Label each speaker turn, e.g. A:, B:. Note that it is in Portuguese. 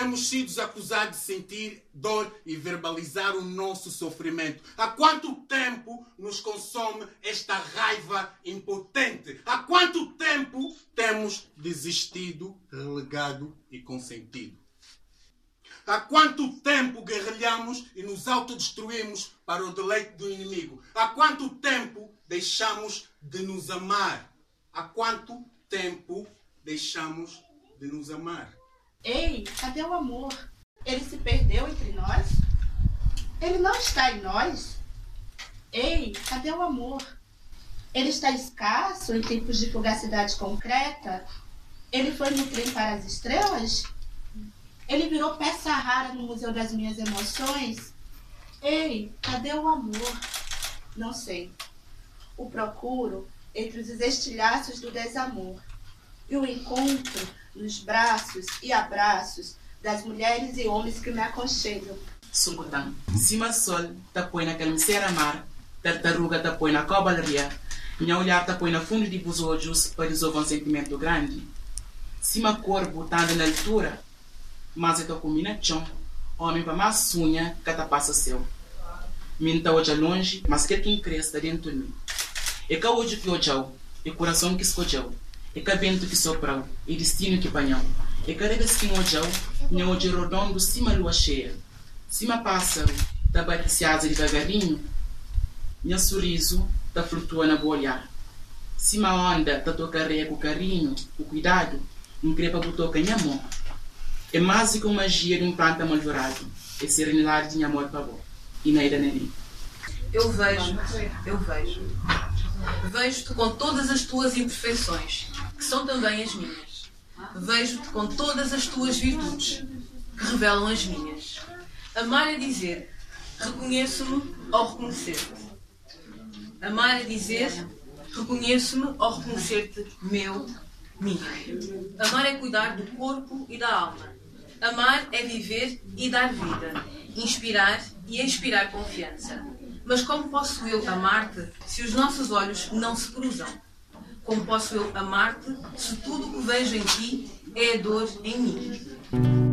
A: Temos sido acusados de sentir dor e verbalizar o nosso sofrimento? Há quanto tempo nos consome esta raiva impotente? Há quanto tempo temos desistido, relegado e consentido? Há quanto tempo guerrilhamos e nos autodestruímos para o deleite do inimigo? Há quanto tempo deixamos de nos amar? Há quanto tempo deixamos de nos amar?
B: Ei, cadê o amor? Ele se perdeu entre nós? Ele não está em nós? Ei, cadê o amor? Ele está escasso em tempos de fugacidade concreta? Ele foi no trem para as estrelas? Ele virou peça rara no Museu das Minhas Emoções? Ei, cadê o amor? Não sei. O procuro entre os estilhaços do desamor. E o encontro nos braços e abraços das mulheres e homens que me aconchegam.
C: Sunkutang. Cima sol, ta põe na calmiceira mar, tartaruga ta põe na cobalaria, minha olhar ta põe na fundo de vos olhos para resolver um sentimento grande. Cima corpo tá na altura, mas eu tô com mina chão, homem para mais unha, cata passa seu. Minta hoje longe, mas quer quem cresça dentro de mim. E cá hoje que eu e coração que escolheu, e cá vento que soprou, e destino que panhou. E carrega que mojau, minha hoje redondo, cima lua cheia. Cima pássaro, tá baticiado devagarinho, minha sorriso tá flutua na boa olhar. Cima onda, tá toca com carinho, o cuidado, increpa botoca em amor. É mais que uma magia de um planta malvorado, é serenidade de amor para vós. E na ida nele.
D: Eu vejo, eu vejo. Vejo-te com todas as tuas imperfeições, que são também as minhas. Vejo-te com todas as tuas virtudes, que revelam as minhas. Amar é dizer, reconheço-me ao reconhecer-te. Amar é dizer, reconheço-me ao reconhecer-te meu, minha. Amar é cuidar do corpo e da alma. Amar é viver e dar vida, inspirar e expirar confiança. Mas como posso eu amar-te se os nossos olhos não se cruzam? Como posso eu amar-te se tudo o que vejo em ti é dor em mim?